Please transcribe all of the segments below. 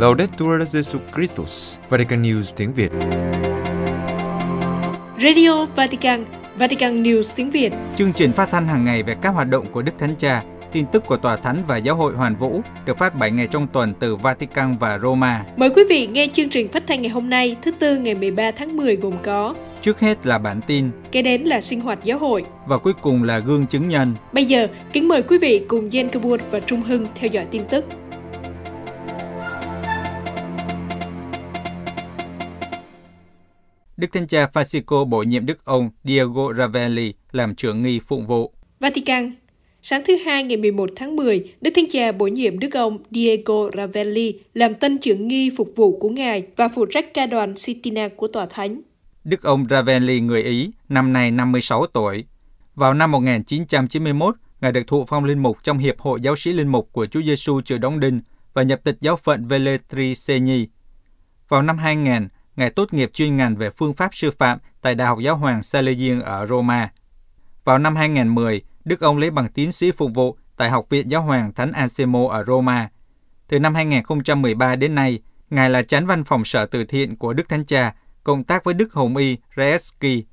Laudetur Jesu Christus, Vatican News tiếng Việt. Radio Vatican, Vatican News tiếng Việt. Chương trình phát thanh hàng ngày về các hoạt động của Đức Thánh Cha, tin tức của Tòa Thánh và Giáo hội Hoàn Vũ được phát 7 ngày trong tuần từ Vatican và Roma. Mời quý vị nghe chương trình phát thanh ngày hôm nay, thứ Tư ngày 13 tháng 10 gồm có Trước hết là bản tin Kế đến là sinh hoạt giáo hội. và cuối cùng là gương chứng nhân. Bây giờ, kính mời quý vị cùng Jen Kabur và Trung Hưng theo dõi tin tức. Đức Thánh Cha Francisco bổ nhiệm Đức ông Diego Ravelli làm trưởng nghi phụng vụ. Vatican Sáng thứ Hai ngày 11 tháng 10, Đức Thánh Cha bổ nhiệm Đức ông Diego Ravelli làm tân trưởng nghi phục vụ của Ngài và phụ trách ca đoàn Sistina của Tòa Thánh. Đức ông Ravelli người Ý, năm nay 56 tuổi. Vào năm 1991, Ngài được thụ phong linh mục trong Hiệp hội Giáo sĩ Linh mục của Chúa Giêsu Chợ Đóng Đinh và nhập tịch giáo phận Velletri Segni. Vào năm 2000, Ngài tốt nghiệp chuyên ngành về phương pháp sư phạm tại Đại học Giáo hoàng Salesian ở Roma. Vào năm 2010, Đức ông lấy bằng tiến sĩ phục vụ tại Học viện Giáo hoàng Thánh Anselmo ở Roma. Từ năm 2013 đến nay, Ngài là chánh văn phòng sở từ thiện của Đức Thánh Cha, cộng tác với Đức Hồng Y Reski.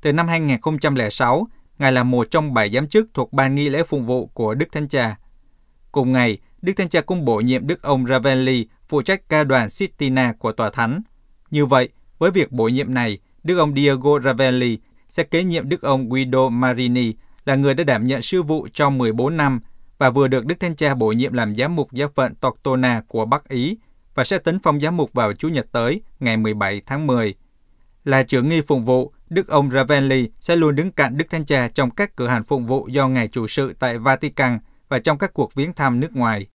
Từ năm 2006, Ngài là một trong bảy giám chức thuộc ban nghi lễ phụng vụ của Đức Thánh Cha. Cùng ngày, Đức Thánh Cha cũng bổ nhiệm Đức ông Ravelli phụ trách ca đoàn Sistina của Tòa Thánh. Như vậy, với việc bổ nhiệm này, Đức ông Diego Ravelli sẽ kế nhiệm Đức ông Guido Marini là người đã đảm nhận sư vụ trong 14 năm và vừa được Đức Thánh Cha bổ nhiệm làm giám mục giáo phận Tortona của Bắc Ý và sẽ tấn phong giám mục vào Chủ nhật tới, ngày 17 tháng 10. Là trưởng nghi phụng vụ, Đức ông Ravelli sẽ luôn đứng cạnh Đức Thánh Cha trong các cửa hàng phụng vụ do Ngài chủ sự tại Vatican và trong các cuộc viếng thăm nước ngoài.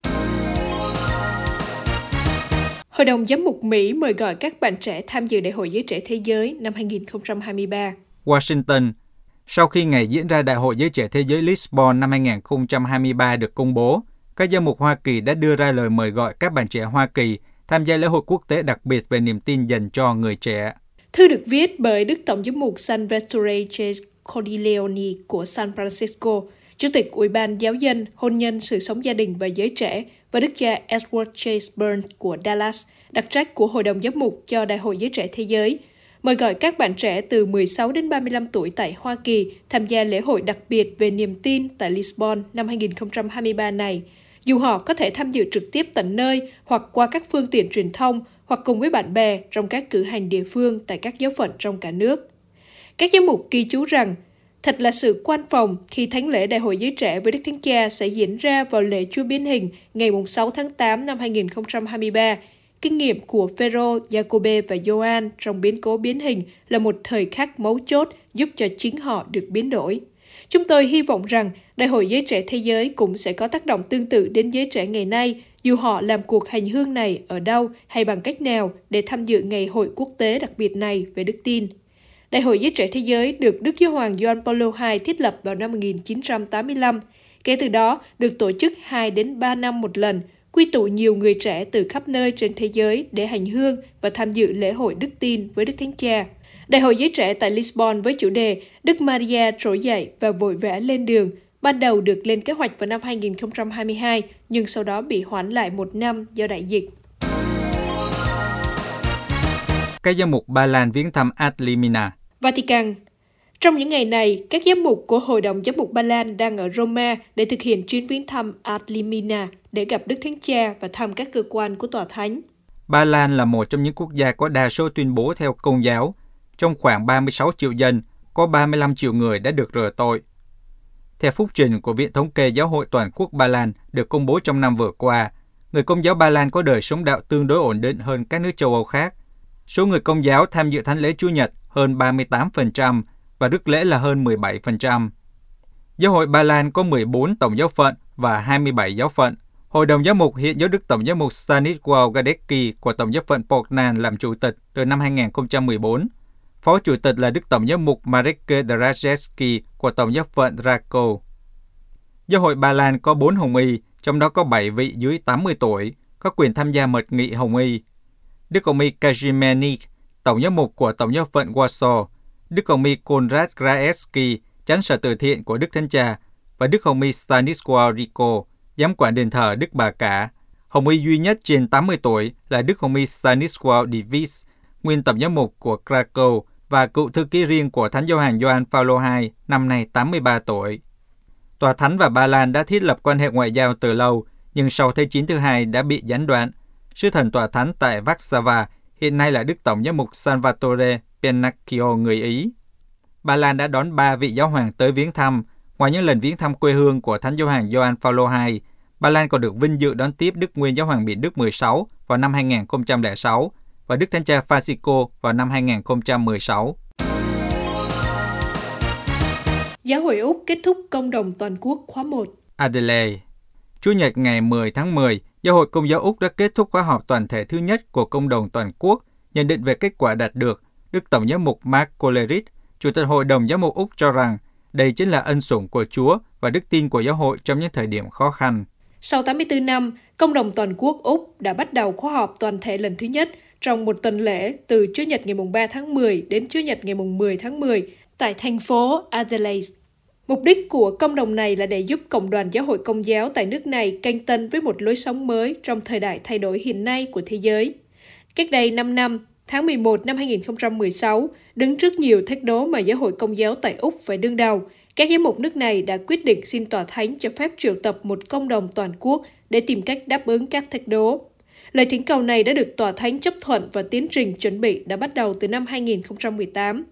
Hội đồng Giám mục Mỹ mời gọi các bạn trẻ tham dự Đại hội Giới Trẻ Thế Giới năm 2023. Washington Sau khi ngày diễn ra Đại hội Giới Trẻ Thế giới Lisbon năm 2023 được công bố, các giám mục Hoa Kỳ đã đưa ra lời mời gọi các bạn trẻ Hoa Kỳ tham gia lễ hội quốc tế đặc biệt về niềm tin dành cho người trẻ. Thư được viết bởi Đức Tổng giám mục Salvatore. Cordileone của San Francisco, Chủ tịch Ủy ban Giáo dân, Hôn nhân, Sự sống gia đình và giới trẻ và Đức cha Edward Chase Burns của Dallas, đặc trách của Hội đồng Giám mục cho Đại hội Giới Trẻ Thế Giới, mời gọi các bạn trẻ từ 16 đến 35 tuổi tại Hoa Kỳ tham gia lễ hội đặc biệt về niềm tin tại Lisbon năm 2023 này, dù họ có thể tham dự trực tiếp tận nơi hoặc qua các phương tiện truyền thông hoặc cùng với bạn bè trong các cử hành địa phương tại các giáo phận trong cả nước. Các giám mục ghi chú rằng, thật là sự quan phòng khi thánh lễ Đại hội Giới Trẻ với Đức Thánh Cha sẽ diễn ra vào lễ Chúa Biến Hình ngày 6 tháng 8 năm 2023. Kinh nghiệm của Phêrô, Giacôbê và Gioan trong biến cố biến hình là một thời khắc mấu chốt giúp cho chính họ được biến đổi. Chúng tôi hy vọng rằng Đại hội Giới Trẻ Thế Giới cũng sẽ có tác động tương tự đến giới trẻ ngày nay, dù họ làm cuộc hành hương này ở đâu hay bằng cách nào để tham dự ngày hội quốc tế đặc biệt này về đức tin. Đại hội Giới Trẻ Thế Giới được Đức Giáo hoàng Gioan Paulo II thiết lập vào năm 1985. Kể từ đó, được tổ chức 2 đến 3 năm một lần, quy tụ nhiều người trẻ từ khắp nơi trên thế giới để hành hương và tham dự lễ hội đức tin với Đức Thánh Cha. Đại hội giới trẻ tại Lisbon với chủ đề Đức Maria trỗi dậy và vội vã lên đường, ban đầu được lên kế hoạch vào năm 2022 nhưng sau đó bị hoãn lại một năm do đại dịch. Các giám mục Ba Lan viếng thăm Ad Limina. Vatican trong những ngày này, các giám mục của Hội đồng Giám mục Ba Lan đang ở Roma để thực hiện chuyến viếng thăm Ad Limina để gặp Đức Thánh Cha và thăm các cơ quan của Tòa Thánh. Ba Lan là một trong những quốc gia có đa số tuyên bố theo công giáo. Trong khoảng 36 triệu dân, có 35 triệu người đã được rửa tội. Theo phúc trình của Viện Thống kê Giáo hội Toàn quốc Ba Lan được công bố trong năm vừa qua, người công giáo Ba Lan có đời sống đạo tương đối ổn định hơn các nước châu Âu khác. Số người công giáo tham dự thánh lễ Chúa Nhật hơn 38% và đức lễ là hơn 17%. Giáo hội Ba Lan có 14 tổng giáo phận và 27 giáo phận. Hội đồng giáo mục hiện do Đức Tổng giáo mục Stanisław Gadecki của Tổng giáo phận Poznan làm chủ tịch từ năm 2014. Phó chủ tịch là Đức Tổng giáo mục Marek Drajewski của Tổng giáo phận Rakow. Giáo hội Ba Lan có 4 hồng y, trong đó có 7 vị dưới 80 tuổi, có quyền tham gia mật nghị hồng y. Đức Hồng y Kazimiernik, Tổng giáo mục của Tổng giáo phận Warsaw, Đức Hồng y Konrad Krajewski, chánh sở từ thiện của Đức Thánh Cha, và Đức Hồng y Stanisław Rico, giám quản đền thờ Đức Bà Cả. Hồng y duy nhất trên 80 tuổi là Đức Hồng y Stanisław Divis, nguyên tổng giám mục của Krakow và cựu thư ký riêng của Thánh Gioan Gioan Phaolô II, năm nay 83 tuổi. Tòa Thánh và Ba Lan đã thiết lập quan hệ ngoại giao từ lâu, nhưng sau Thế chiến thứ hai đã bị gián đoạn. Sứ thần Tòa Thánh tại Warsaw hiện nay là Đức Tổng giám mục Salvatore Pennacchio người Ý. Ba Lan đã đón ba vị giáo hoàng tới viếng thăm. Ngoài những lần viếng thăm quê hương của Thánh Giáo hoàng Gioan Phaolô II, Ba Lan còn được vinh dự đón tiếp Đức Nguyên Giáo hoàng Biển Đức 16 vào năm 2006 và Đức Thánh cha Francisco vào năm 2016. Giáo hội Úc kết thúc công đồng toàn quốc khóa 1. Adelaide Chủ nhật ngày 10 tháng 10, Giáo hội Công giáo Úc đã kết thúc khóa họp toàn thể thứ nhất của công đồng toàn quốc, nhận định về kết quả đạt được. Đức Tổng giám mục Mark Coleridge, Chủ tịch Hội đồng Giám mục Úc cho rằng đây chính là ân sủng của Chúa và đức tin của giáo hội trong những thời điểm khó khăn. Sau 84 năm, Công đồng Toàn quốc Úc đã bắt đầu khóa họp toàn thể lần thứ nhất trong một tuần lễ từ Chủ nhật ngày 3 tháng 10 đến Chủ nhật ngày 10 tháng 10 tại thành phố Adelaide. Mục đích của công đồng này là để giúp Cộng đoàn Giáo hội Công giáo tại nước này canh tân với một lối sống mới trong thời đại thay đổi hiện nay của thế giới. Cách đây 5 năm, tháng 11 năm 2016, đứng trước nhiều thách đố mà Giáo hội Công giáo tại Úc phải đương đầu, các giám mục nước này đã quyết định xin tòa thánh cho phép triệu tập một công đồng toàn quốc để tìm cách đáp ứng các thách đố. Lời thỉnh cầu này đã được tòa thánh chấp thuận và tiến trình chuẩn bị đã bắt đầu từ năm 2018.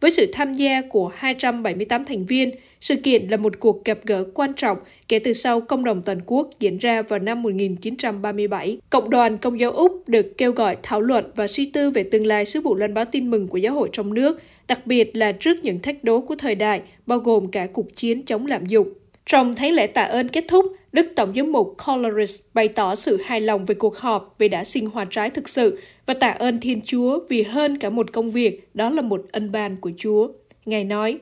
Với sự tham gia của 278 thành viên, sự kiện là một cuộc gặp gỡ quan trọng kể từ sau công đồng toàn quốc diễn ra vào năm 1937. Cộng đoàn Công giáo Úc được kêu gọi thảo luận và suy tư về tương lai sứ vụ loan báo tin mừng của giáo hội trong nước, đặc biệt là trước những thách đố của thời đại, bao gồm cả cuộc chiến chống lạm dụng. Trong thánh lễ tạ ơn kết thúc, Đức Tổng giám mục Coleridge bày tỏ sự hài lòng về cuộc họp vì đã sinh hoa trái thực sự và tạ ơn Thiên Chúa vì hơn cả một công việc, đó là một ân ban của Chúa. Ngài nói,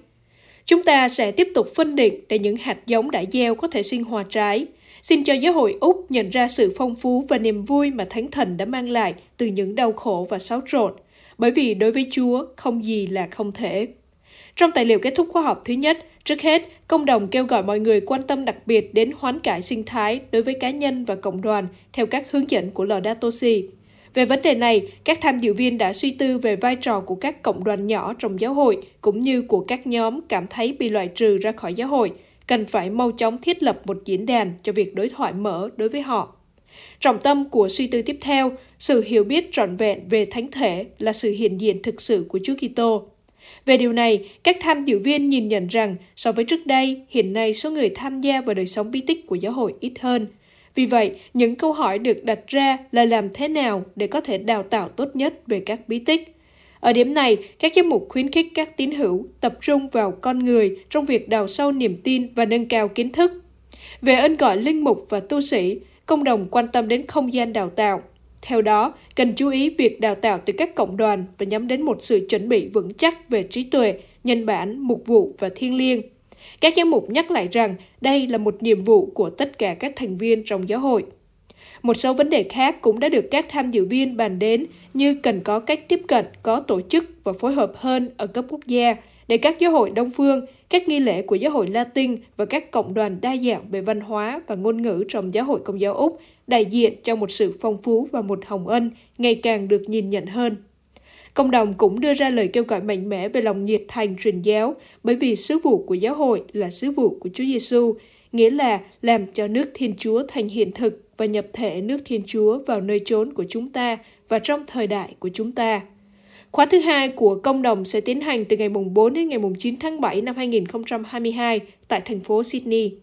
Chúng ta sẽ tiếp tục phân định để những hạt giống đã gieo có thể sinh hoa trái. Xin cho giáo hội Úc nhận ra sự phong phú và niềm vui mà Thánh Thần đã mang lại từ những đau khổ và xáo trộn. Bởi vì đối với Chúa, không gì là không thể. Trong tài liệu kết thúc khoa học thứ nhất, trước hết, công đồng kêu gọi mọi người quan tâm đặc biệt đến hoán cải sinh thái đối với cá nhân và cộng đoàn theo các hướng dẫn của Laudato Si. Về vấn đề này, các tham dự viên đã suy tư về vai trò của các cộng đoàn nhỏ trong giáo hội, cũng như của các nhóm cảm thấy bị loại trừ ra khỏi giáo hội, cần phải mau chóng thiết lập một diễn đàn cho việc đối thoại mở đối với họ. Trọng tâm của suy tư tiếp theo, sự hiểu biết trọn vẹn về thánh thể là sự hiện diện thực sự của Chúa Kitô. Về điều này, các tham dự viên nhìn nhận rằng so với trước đây, hiện nay số người tham gia vào đời sống bí tích của giáo hội ít hơn – vì vậy, những câu hỏi được đặt ra là làm thế nào để có thể đào tạo tốt nhất về các bí tích. Ở điểm này, các giám mục khuyến khích các tín hữu tập trung vào con người trong việc đào sâu niềm tin và nâng cao kiến thức. Về ân gọi linh mục và tu sĩ, công đồng quan tâm đến không gian đào tạo. Theo đó, cần chú ý việc đào tạo từ các cộng đoàn và nhắm đến một sự chuẩn bị vững chắc về trí tuệ, nhân bản, mục vụ và thiên liêng. Các giám mục nhắc lại rằng đây là một nhiệm vụ của tất cả các thành viên trong giáo hội. Một số vấn đề khác cũng đã được các tham dự viên bàn đến như cần có cách tiếp cận, có tổ chức và phối hợp hơn ở cấp quốc gia để các giáo hội Đông phương, các nghi lễ của giáo hội Latin và các cộng đoàn đa dạng về văn hóa và ngôn ngữ trong giáo hội Công giáo Úc đại diện cho một sự phong phú và một hồng ân ngày càng được nhìn nhận hơn. Cộng đồng cũng đưa ra lời kêu gọi mạnh mẽ về lòng nhiệt thành truyền giáo bởi vì sứ vụ của giáo hội là sứ vụ của Chúa Giêsu, nghĩa là làm cho nước Thiên Chúa thành hiện thực và nhập thể nước Thiên Chúa vào nơi chốn của chúng ta và trong thời đại của chúng ta. Khóa thứ hai của công đồng sẽ tiến hành từ ngày 4 đến ngày 9 tháng 7 năm 2022 tại thành phố Sydney.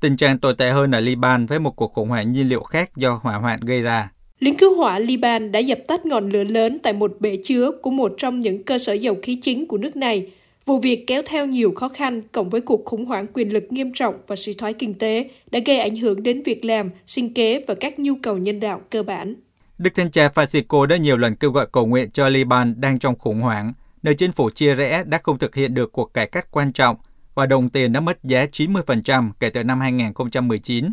Tình trạng tồi tệ hơn ở Liban với một cuộc khủng hoảng nhiên liệu khác do hỏa hoạn gây ra. Lính cứu hỏa Liban đã dập tắt ngọn lửa lớn tại một bể chứa của một trong những cơ sở dầu khí chính của nước này. Vụ việc kéo theo nhiều khó khăn cộng với cuộc khủng hoảng quyền lực nghiêm trọng và suy thoái kinh tế đã gây ảnh hưởng đến việc làm, sinh kế và các nhu cầu nhân đạo cơ bản. Đức Thanh cha Francisco đã nhiều lần kêu gọi cầu nguyện cho Liban đang trong khủng hoảng, nơi chính phủ chia rẽ đã không thực hiện được cuộc cải cách quan trọng và đồng tiền đã mất giá 90% kể từ năm 2019.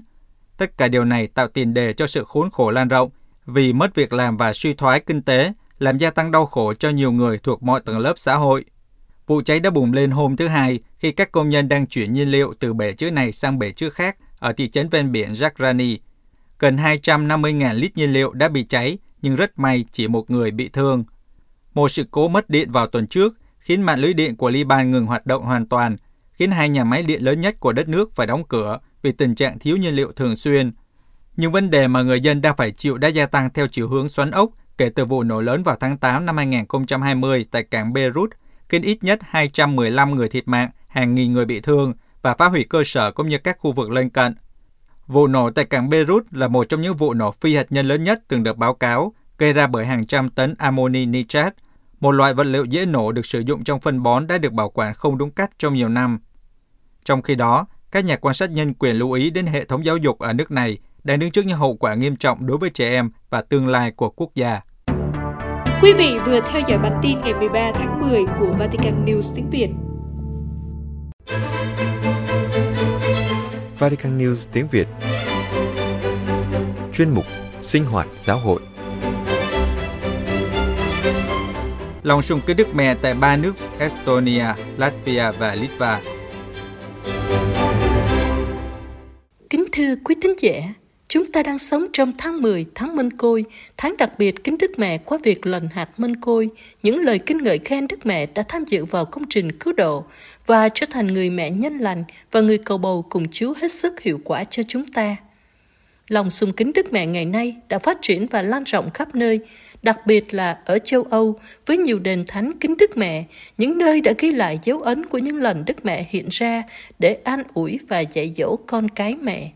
Tất cả điều này tạo tiền đề cho sự khốn khổ lan rộng vì mất việc làm và suy thoái kinh tế, làm gia tăng đau khổ cho nhiều người thuộc mọi tầng lớp xã hội. Vụ cháy đã bùng lên hôm thứ Hai khi các công nhân đang chuyển nhiên liệu từ bể chứa này sang bể chứa khác ở thị trấn ven biển Jagrani. Gần 250.000 lít nhiên liệu đã bị cháy, nhưng rất may chỉ một người bị thương. Một sự cố mất điện vào tuần trước khiến mạng lưới điện của Liban ngừng hoạt động hoàn toàn, khiến hai nhà máy điện lớn nhất của đất nước phải đóng cửa vì tình trạng thiếu nhiên liệu thường xuyên. Những vấn đề mà người dân đang phải chịu đã gia tăng theo chiều hướng xoắn ốc kể từ vụ nổ lớn vào tháng 8 năm 2020 tại cảng Beirut, khiến ít nhất 215 người thiệt mạng, hàng nghìn người bị thương và phá hủy cơ sở cũng như các khu vực lân cận. Vụ nổ tại cảng Beirut là một trong những vụ nổ phi hạt nhân lớn nhất từng được báo cáo, gây ra bởi hàng trăm tấn amoni nitrat, một loại vật liệu dễ nổ được sử dụng trong phân bón đã được bảo quản không đúng cách trong nhiều năm. Trong khi đó, các nhà quan sát nhân quyền lưu ý đến hệ thống giáo dục ở nước này đang đứng trước những hậu quả nghiêm trọng đối với trẻ em và tương lai của quốc gia. Quý vị vừa theo dõi bản tin ngày 13 tháng 10 của Vatican News tiếng Việt. Vatican News tiếng Việt Chuyên mục Sinh hoạt giáo hội Lòng sùng kính Đức Mẹ tại ba nước Estonia, Latvia và Litva Kính thưa quý thính giả, chúng ta đang sống trong tháng 10, tháng Minh Côi, tháng đặc biệt kính Đức Mẹ qua việc lần hạt Minh Côi, những lời kinh ngợi khen Đức Mẹ đã tham dự vào công trình cứu độ và trở thành người mẹ nhân lành và người cầu bầu cùng Chúa hết sức hiệu quả cho chúng ta. Lòng sùng kính Đức Mẹ ngày nay đã phát triển và lan rộng khắp nơi, đặc biệt là ở châu Âu với nhiều đền thánh kính Đức Mẹ, những nơi đã ghi lại dấu ấn của những lần Đức Mẹ hiện ra để an ủi và dạy dỗ con cái mẹ.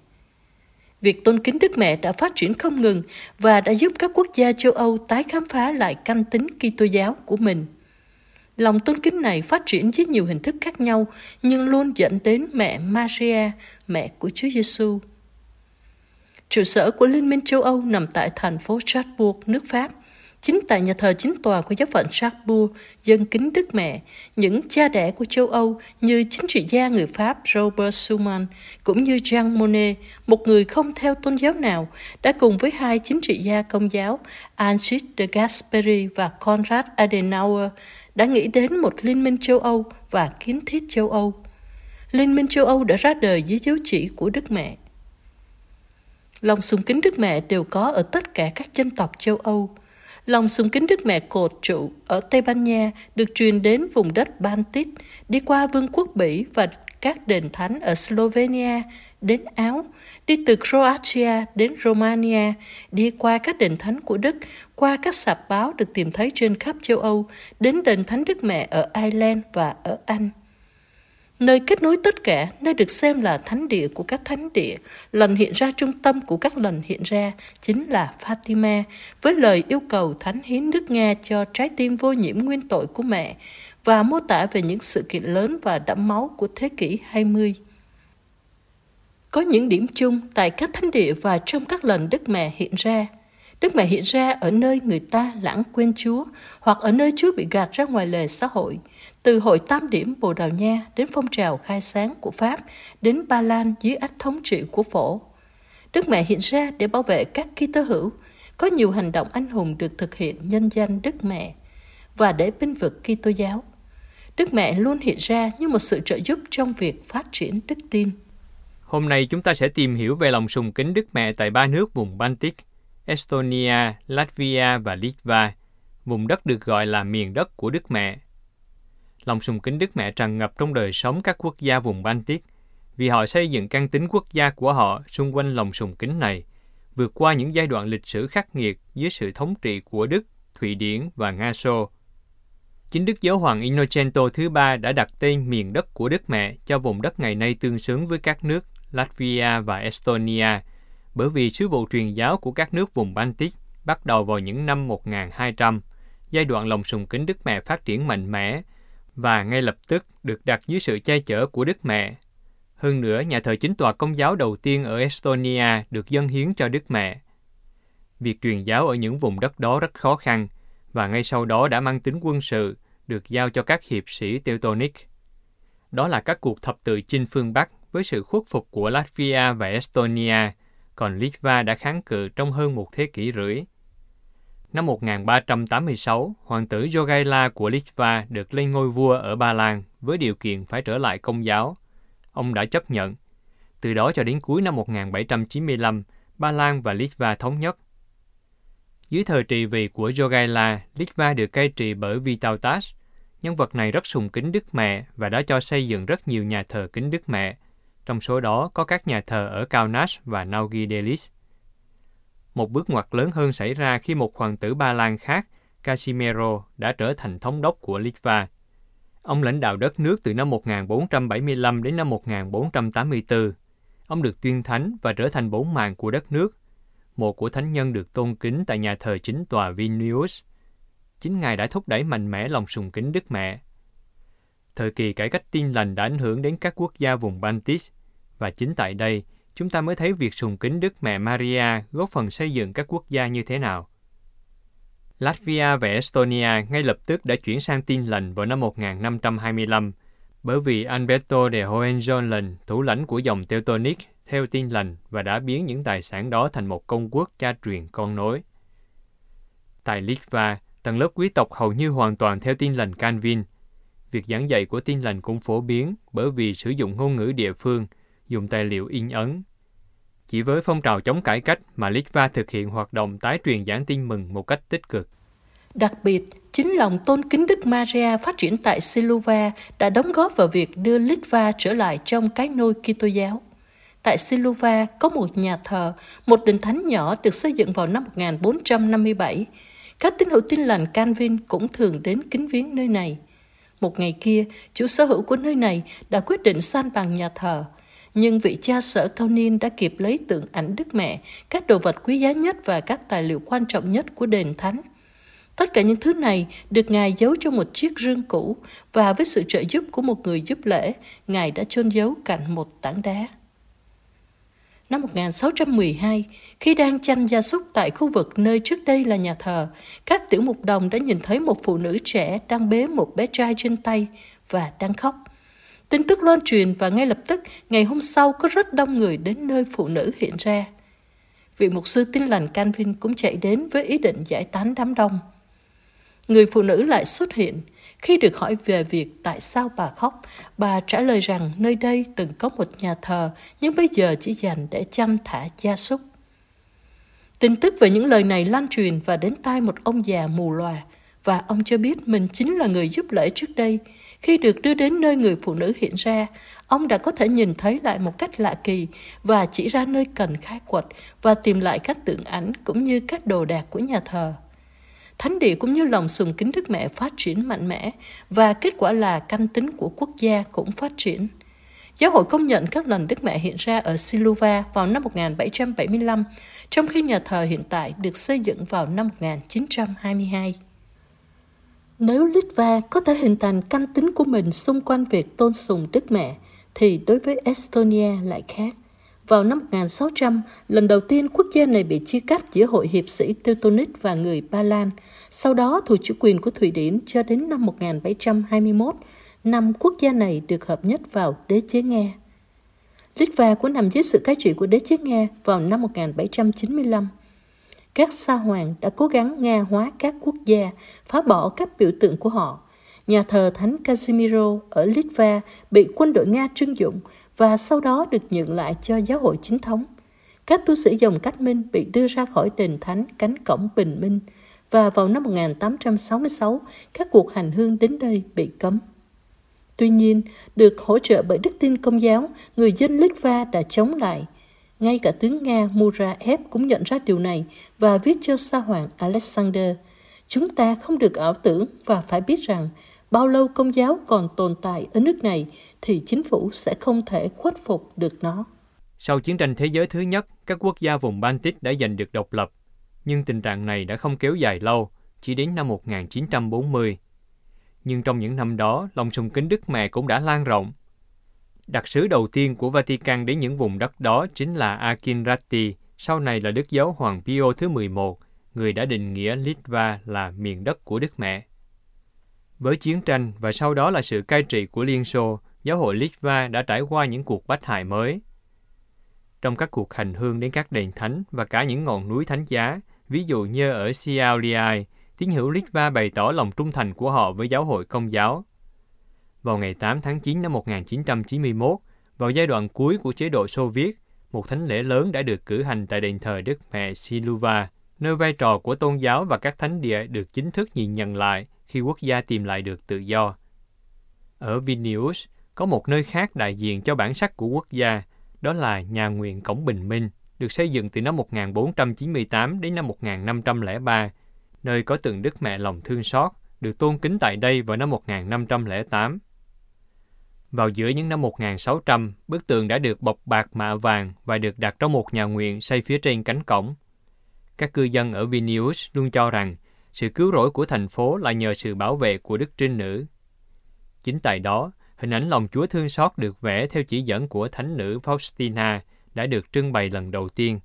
Việc tôn kính Đức Mẹ đã phát triển không ngừng và đã giúp các quốc gia châu Âu tái khám phá lại căn tính Kitô giáo của mình. Lòng tôn kính này phát triển với nhiều hình thức khác nhau, nhưng luôn dẫn đến mẹ Maria, mẹ của Chúa Giêsu. Trụ sở của Liên minh châu Âu nằm tại thành phố Strasbourg, nước Pháp. Chính tại nhà thờ chính tòa của giáo phận Sarbu, dân kính Đức Mẹ, những cha đẻ của châu Âu như chính trị gia người Pháp Robert Schuman cũng như Jean Monnet, một người không theo tôn giáo nào, đã cùng với hai chính trị gia công giáo Alcide de Gasperi và Konrad Adenauer đã nghĩ đến một liên minh châu Âu và kiến thiết châu Âu. Liên minh châu Âu đã ra đời dưới dấu chỉ của Đức Mẹ. Lòng sùng kính Đức Mẹ đều có ở tất cả các dân tộc châu Âu. Lòng sùng kính Đức Mẹ cột trụ ở Tây Ban Nha được truyền đến vùng đất Baltic, đi qua Vương quốc Bỉ và các đền thánh ở Slovenia đến Áo, đi từ Croatia đến Romania, đi qua các đền thánh của Đức, qua các sạp báo được tìm thấy trên khắp châu Âu, đến đền thánh Đức Mẹ ở Ireland và ở Anh. Nơi kết nối tất cả, nơi được xem là thánh địa của các thánh địa, lần hiện ra trung tâm của các lần hiện ra chính là Fatima, với lời yêu cầu thánh hiến nước Nga cho trái tim vô nhiễm nguyên tội của mẹ và mô tả về những sự kiện lớn và đẫm máu của thế kỷ 20. Có những điểm chung tại các thánh địa và trong các lần Đức Mẹ hiện ra. Đức Mẹ hiện ra ở nơi người ta lãng quên Chúa hoặc ở nơi Chúa bị gạt ra ngoài lề xã hội, từ hội tam điểm Bồ Đào Nha đến phong trào khai sáng của Pháp đến Ba Lan dưới ách thống trị của phổ. Đức Mẹ hiện ra để bảo vệ các Kitô hữu. Có nhiều hành động anh hùng được thực hiện nhân danh Đức Mẹ và để binh vực Kitô giáo. Đức Mẹ luôn hiện ra như một sự trợ giúp trong việc phát triển đức tin. Hôm nay chúng ta sẽ tìm hiểu về lòng sùng kính Đức Mẹ tại ba nước vùng Baltic, Estonia, Latvia và Litva, vùng đất được gọi là miền đất của Đức Mẹ. Lòng sùng kính Đức Mẹ tràn ngập trong đời sống các quốc gia vùng Baltic, vì họ xây dựng căn tính quốc gia của họ xung quanh lòng sùng kính này, vượt qua những giai đoạn lịch sử khắc nghiệt dưới sự thống trị của Đức, Thụy Điển và Nga Xô. Chính Đức Giáo hoàng Innocento thứ ba đã đặt tên miền đất của Đức Mẹ cho vùng đất ngày nay tương xứng với các nước Latvia và Estonia, bởi vì sứ vụ truyền giáo của các nước vùng Baltic bắt đầu vào những năm 1200, giai đoạn lòng sùng kính Đức Mẹ phát triển mạnh mẽ và ngay lập tức được đặt dưới sự che chở của Đức Mẹ. Hơn nữa, nhà thờ chính tòa công giáo đầu tiên ở Estonia được dâng hiến cho Đức Mẹ. Việc truyền giáo ở những vùng đất đó rất khó khăn, và ngay sau đó đã mang tính quân sự, được giao cho các hiệp sĩ Teutonic. Đó là các cuộc thập tự chinh phương Bắc với sự khuất phục của Latvia và Estonia, còn Litva đã kháng cự trong hơn một thế kỷ rưỡi. Năm 1386, hoàng tử Jogaila của Litva được lên ngôi vua ở Ba Lan với điều kiện phải trở lại công giáo. Ông đã chấp nhận. Từ đó cho đến cuối năm 1795, Ba Lan và Litva thống nhất. Dưới thời trị vì của Jogaila, Litva được cai trị bởi Vytautas. Nhân vật này rất sùng kính Đức Mẹ và đã cho xây dựng rất nhiều nhà thờ kính Đức Mẹ. Trong số đó có các nhà thờ ở Kaunas và Naugidelis. Một bước ngoặt lớn hơn xảy ra khi một hoàng tử Ba Lan khác, Casimiro, đã trở thành thống đốc của Litva. Ông lãnh đạo đất nước từ năm 1475 đến năm 1484. Ông được tuyên thánh và trở thành bổn mạng của đất nước. Mộ của thánh nhân được tôn kính tại nhà thờ chính tòa Vilnius. Chính Ngài đã thúc đẩy mạnh mẽ lòng sùng kính Đức Mẹ. Thời kỳ cải cách tin lành đã ảnh hưởng đến các quốc gia vùng Baltic, và chính tại đây, chúng ta mới thấy việc sùng kính Đức Mẹ Maria góp phần xây dựng các quốc gia như thế nào. Latvia và Estonia ngay lập tức đã chuyển sang tin lành vào năm 1525, bởi vì Alberto de Hohenzollern, thủ lãnh của dòng Teutonic, theo tin lành và đã biến những tài sản đó thành một công quốc cha truyền con nối. Tại Litva, tầng lớp quý tộc hầu như hoàn toàn theo tin lành Calvin. Việc giảng dạy của tin lành cũng phổ biến bởi vì sử dụng ngôn ngữ địa phương, dùng tài liệu in ấn. Chỉ với phong trào chống cải cách mà Litva thực hiện hoạt động tái truyền giảng tin mừng một cách tích cực. Đặc biệt, chính lòng tôn kính Đức Maria phát triển tại Silova đã đóng góp vào việc đưa Litva trở lại trong cái nôi Kitô giáo. Tại Silova có một nhà thờ, một đền thánh nhỏ được xây dựng vào năm 1457. Các tín hữu tin lành Calvin cũng thường đến kính viếng nơi này. Một ngày kia, chủ sở hữu của nơi này đã quyết định san bằng nhà thờ. Nhưng vị cha sở cao niên đã kịp lấy tượng ảnh Đức Mẹ, các đồ vật quý giá nhất và các tài liệu quan trọng nhất của đền thánh – Tất cả những thứ này được Ngài giấu trong một chiếc rương cũ và với sự trợ giúp của một người giúp lễ, Ngài đã chôn giấu cạnh một tảng đá. Năm 1612, khi đang chăn gia súc tại khu vực nơi trước đây là nhà thờ, các tiểu mục đồng đã nhìn thấy một phụ nữ trẻ đang bế một bé trai trên tay và đang khóc. Tin tức loan truyền và ngay lập tức ngày hôm sau có rất đông người đến nơi phụ nữ hiện ra. Vị mục sư tin lành Calvin cũng chạy đến với ý định giải tán đám đông. Người phụ nữ lại xuất hiện. Khi được hỏi về việc tại sao bà khóc, bà trả lời rằng nơi đây từng có một nhà thờ nhưng bây giờ chỉ dành để chăm thả gia súc. Tin tức về những lời này lan truyền và đến tai một ông già mù lòa và ông cho biết mình chính là người giúp lễ trước đây. Khi được đưa đến nơi người phụ nữ hiện ra, ông đã có thể nhìn thấy lại một cách lạ kỳ và chỉ ra nơi cần khai quật và tìm lại các tượng ảnh cũng như các đồ đạc của nhà thờ thánh địa cũng như lòng sùng kính Đức Mẹ phát triển mạnh mẽ và kết quả là canh tính của quốc gia cũng phát triển. Giáo hội công nhận các lần Đức Mẹ hiện ra ở Silova vào năm 1775, trong khi nhà thờ hiện tại được xây dựng vào năm 1922. Nếu Litva có thể hình thành canh tính của mình xung quanh việc tôn sùng Đức Mẹ, thì đối với Estonia lại khác. Vào năm 1600, lần đầu tiên quốc gia này bị chia cắt giữa hội hiệp sĩ Teutonic và người Ba Lan, sau đó thuộc chủ quyền của Thụy Điển cho đến năm 1721, năm quốc gia này được hợp nhất vào đế chế Nga. Litva cũng nằm dưới sự cai trị của đế chế Nga vào năm 1795. Các sa hoàng đã cố gắng Nga hóa các quốc gia, phá bỏ các biểu tượng của họ. Nhà thờ Thánh Casimiro ở Litva bị quân đội Nga trưng dụng và sau đó được nhượng lại cho giáo hội chính thống. Các tu sĩ dòng cách minh bị đưa ra khỏi đền thánh cánh cổng bình minh và vào năm 1866 các cuộc hành hương đến đây bị cấm. Tuy nhiên, được hỗ trợ bởi đức tin công giáo, người dân Litva đã chống lại. Ngay cả tướng Nga Muraev cũng nhận ra điều này và viết cho sa hoàng Alexander, chúng ta không được ảo tưởng và phải biết rằng bao lâu công giáo còn tồn tại ở nước này thì chính phủ sẽ không thể khuất phục được nó. Sau chiến tranh thế giới thứ nhất, các quốc gia vùng Baltic đã giành được độc lập, nhưng tình trạng này đã không kéo dài lâu, chỉ đến năm 1940. Nhưng trong những năm đó, lòng sùng kính Đức Mẹ cũng đã lan rộng. Đặc sứ đầu tiên của Vatican đến những vùng đất đó chính là Akinrati, sau này là Đức Giáo Hoàng Pio thứ 11, người đã định nghĩa Litva là miền đất của Đức Mẹ. Với chiến tranh và sau đó là sự cai trị của Liên Xô, giáo hội Litva đã trải qua những cuộc bách hại mới. Trong các cuộc hành hương đến các đền thánh và cả những ngọn núi thánh giá, ví dụ như ở Siauliai, tín hữu Litva bày tỏ lòng trung thành của họ với giáo hội công giáo. Vào ngày 8 tháng 9 năm 1991, vào giai đoạn cuối của chế độ Xô Viết, một thánh lễ lớn đã được cử hành tại đền thờ Đức Mẹ Siluva, nơi vai trò của tôn giáo và các thánh địa được chính thức nhìn nhận lại khi quốc gia tìm lại được tự do. Ở Vilnius, có một nơi khác đại diện cho bản sắc của quốc gia, đó là nhà nguyện Cổng Bình Minh, được xây dựng từ năm 1498 đến năm 1503, nơi có tượng Đức Mẹ lòng thương xót, được tôn kính tại đây vào năm 1508. Vào giữa những năm 1600, bức tường đã được bọc bạc mạ vàng và được đặt trong một nhà nguyện xây phía trên cánh cổng. Các cư dân ở Vilnius luôn cho rằng sự cứu rỗi của thành phố là nhờ sự bảo vệ của Đức Trinh Nữ. Chính tại đó, hình ảnh lòng Chúa thương xót được vẽ theo chỉ dẫn của Thánh nữ Faustina đã được trưng bày lần đầu tiên.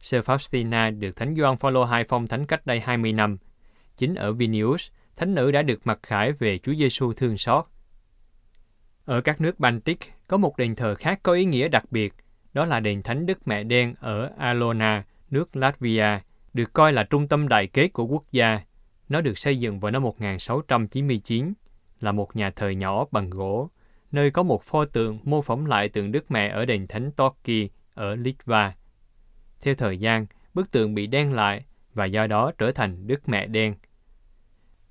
Sơ Faustina được Thánh Gioan Phaolô II phong thánh cách đây 20 năm. Chính ở Vilnius, Thánh nữ đã được mặc khải về Chúa Giêsu thương xót. Ở các nước Baltic, có một đền thờ khác có ý nghĩa đặc biệt, đó là đền Thánh Đức Mẹ Đen ở Alona, nước Latvia, được coi là trung tâm đại kết của quốc gia. Nó được xây dựng vào năm 1699, là một nhà thờ nhỏ bằng gỗ, nơi có một pho tượng mô phỏng lại tượng Đức Mẹ ở đền Thánh Toki ở Litva. Theo thời gian, bức tượng bị đen lại và do đó trở thành Đức Mẹ đen.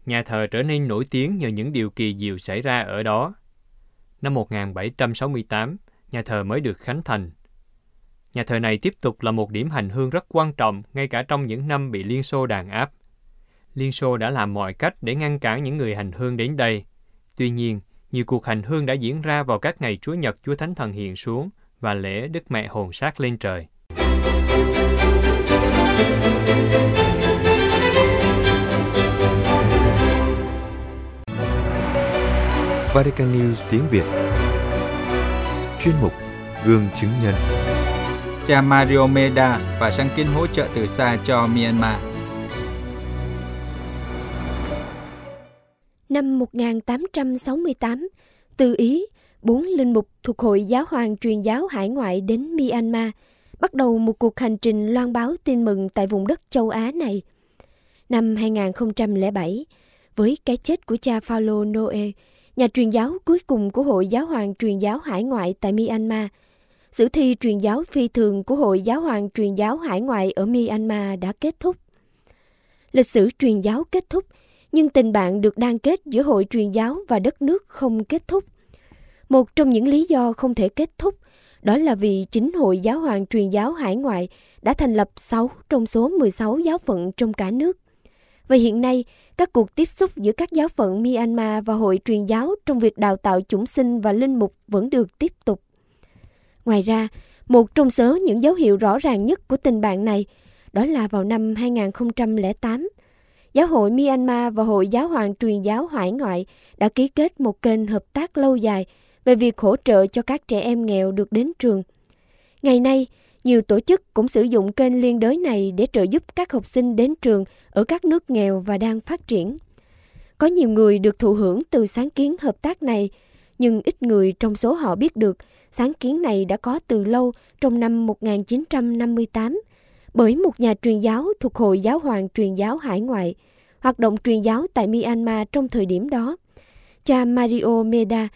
Nhà thờ trở nên nổi tiếng nhờ những điều kỳ diệu xảy ra ở đó. Năm 1768, nhà thờ mới được khánh thành. Nhà thờ này tiếp tục là một điểm hành hương rất quan trọng ngay cả trong những năm bị Liên Xô đàn áp. Liên Xô đã làm mọi cách để ngăn cản những người hành hương đến đây. Tuy nhiên, nhiều cuộc hành hương đã diễn ra vào các ngày Chúa Nhật Chúa Thánh Thần hiện xuống và lễ Đức Mẹ hồn sát lên trời. Vatican News tiếng Việt. Chuyên mục Gương chứng nhân. Cha Mario Meda và sáng kiến hỗ trợ từ xa cho Myanmar. Năm 1868, từ Ý, bốn linh mục thuộc Hội Giáo hoàng truyền giáo hải ngoại đến Myanmar, bắt đầu một cuộc hành trình loan báo tin mừng tại vùng đất châu Á này. Năm 2007, với cái chết của cha Paulo Noe, nhà truyền giáo cuối cùng của Hội Giáo hoàng truyền giáo hải ngoại tại Myanmar, sử thi truyền giáo phi thường của Hội Giáo hoàng truyền giáo hải ngoại ở Myanmar đã kết thúc. Lịch sử truyền giáo kết thúc, nhưng tình bạn được đan kết giữa hội truyền giáo và đất nước không kết thúc. Một trong những lý do không thể kết thúc đó là vì chính hội giáo hoàng truyền giáo hải ngoại đã thành lập 6 trong số 16 giáo phận trong cả nước. Và hiện nay, các cuộc tiếp xúc giữa các giáo phận Myanmar và hội truyền giáo trong việc đào tạo chủng sinh và linh mục vẫn được tiếp tục. Ngoài ra, một trong số những dấu hiệu rõ ràng nhất của tình bạn này đó là vào năm 2008, Giáo hội Myanmar và Hội Giáo hoàng truyền giáo hải ngoại đã ký kết một kênh hợp tác lâu dài về việc hỗ trợ cho các trẻ em nghèo được đến trường. Ngày nay, nhiều tổ chức cũng sử dụng kênh liên đới này để trợ giúp các học sinh đến trường ở các nước nghèo và đang phát triển. Có nhiều người được thụ hưởng từ sáng kiến hợp tác này, nhưng ít người trong số họ biết được sáng kiến này đã có từ lâu trong năm 1958 bởi một nhà truyền giáo thuộc Hội Giáo hoàng truyền giáo hải ngoại, hoạt động truyền giáo tại Myanmar trong thời điểm đó. Cha Mario Meda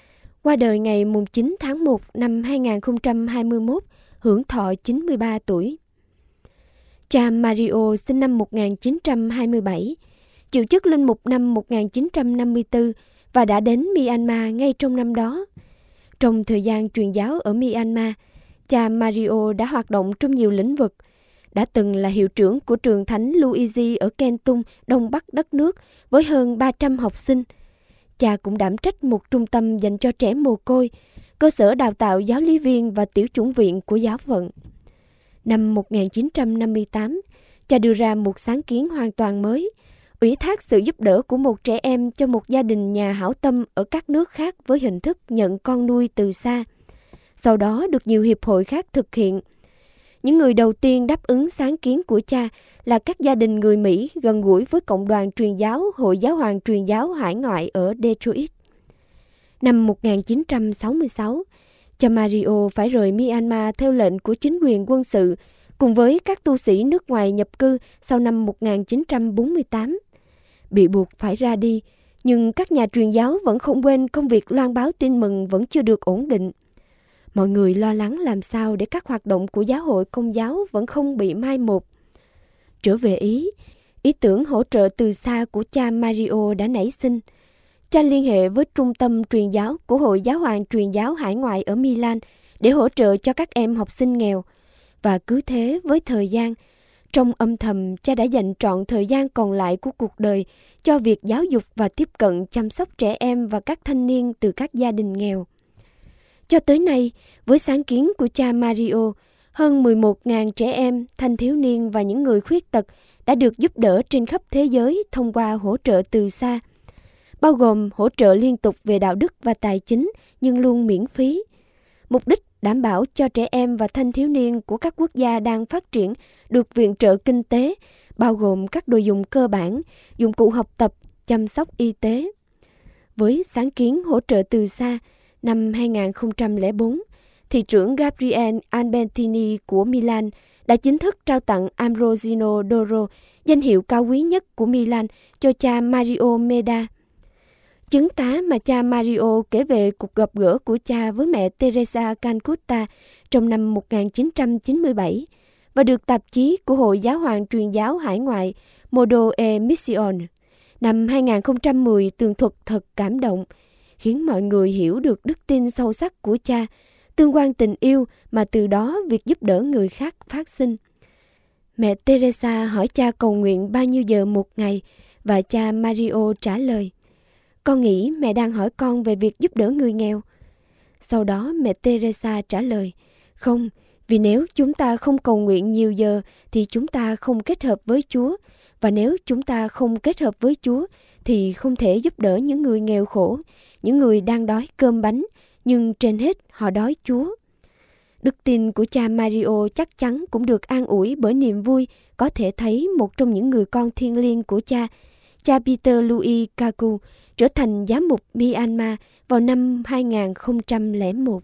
qua đời ngày 9 tháng 1 năm 2021, hưởng thọ 93 tuổi. Cha Mario sinh năm 1927, chịu chức linh mục năm 1954 và đã đến Myanmar ngay trong năm đó. Trong thời gian truyền giáo ở Myanmar, cha Mario đã hoạt động trong nhiều lĩnh vực – đã từng là hiệu trưởng của trường thánh Luigi ở Kentung, đông bắc đất nước, với hơn 300 học sinh. Cha cũng đảm trách một trung tâm dành cho trẻ mồ côi, cơ sở đào tạo giáo lý viên và tiểu chủng viện của giáo phận. Năm 1958, cha đưa ra một sáng kiến hoàn toàn mới, ủy thác sự giúp đỡ của một trẻ em cho một gia đình nhà hảo tâm ở các nước khác với hình thức nhận con nuôi từ xa. Sau đó được nhiều hiệp hội khác thực hiện – những người đầu tiên đáp ứng sáng kiến của cha là các gia đình người Mỹ gần gũi với cộng đoàn truyền giáo Hội Giáo hoàng truyền giáo hải ngoại ở Detroit. Năm 1966, cha Mario phải rời Myanmar theo lệnh của chính quyền quân sự cùng với các tu sĩ nước ngoài nhập cư sau năm 1948. Bị buộc phải ra đi, nhưng các nhà truyền giáo vẫn không quên công việc loan báo tin mừng vẫn chưa được ổn định. Mọi người lo lắng làm sao để các hoạt động của giáo hội công giáo vẫn không bị mai một. Trở về Ý, ý tưởng hỗ trợ từ xa của cha Mario đã nảy sinh. Cha liên hệ với trung tâm truyền giáo của Hội Giáo hoàng truyền giáo hải ngoại ở Milan để hỗ trợ cho các em học sinh nghèo. Và cứ thế với thời gian, trong âm thầm cha đã dành trọn thời gian còn lại của cuộc đời cho việc giáo dục và tiếp cận chăm sóc trẻ em và các thanh niên từ các gia đình nghèo. Cho tới nay, với sáng kiến của cha Mario, hơn 11.000 trẻ em, thanh thiếu niên và những người khuyết tật đã được giúp đỡ trên khắp thế giới thông qua hỗ trợ từ xa, bao gồm hỗ trợ liên tục về đạo đức và tài chính nhưng luôn miễn phí. Mục đích đảm bảo cho trẻ em và thanh thiếu niên của các quốc gia đang phát triển được viện trợ kinh tế, bao gồm các đồ dùng cơ bản, dụng cụ học tập, chăm sóc y tế. Với sáng kiến hỗ trợ từ xa, năm 2004, thị trưởng Gabriel Albertini của Milan đã chính thức trao tặng Ambrosino Doro, danh hiệu cao quý nhất của Milan, cho cha Mario Meda. Chứng tá mà cha Mario kể về cuộc gặp gỡ của cha với mẹ Teresa Cancuta trong năm 1997 và được tạp chí của Hội Giáo hoàng truyền giáo hải ngoại Modo e Mission năm 2010 tường thuật thật cảm động, khiến mọi người hiểu được đức tin sâu sắc của cha, tương quan tình yêu mà từ đó việc giúp đỡ người khác phát sinh. Mẹ Teresa hỏi cha cầu nguyện bao nhiêu giờ một ngày và cha Mario trả lời – con nghĩ mẹ đang hỏi con về việc giúp đỡ người nghèo. Sau đó mẹ Teresa trả lời, không, vì nếu chúng ta không cầu nguyện nhiều giờ thì chúng ta không kết hợp với Chúa. Và nếu chúng ta không kết hợp với Chúa thì không thể giúp đỡ những người nghèo khổ, những người đang đói cơm bánh, nhưng trên hết họ đói Chúa. Đức tin của cha Mario chắc chắn cũng được an ủi bởi niềm vui có thể thấy một trong những người con thiên liêng của cha, cha Peter Louis Kaku, trở thành giám mục Myanmar vào năm 2001.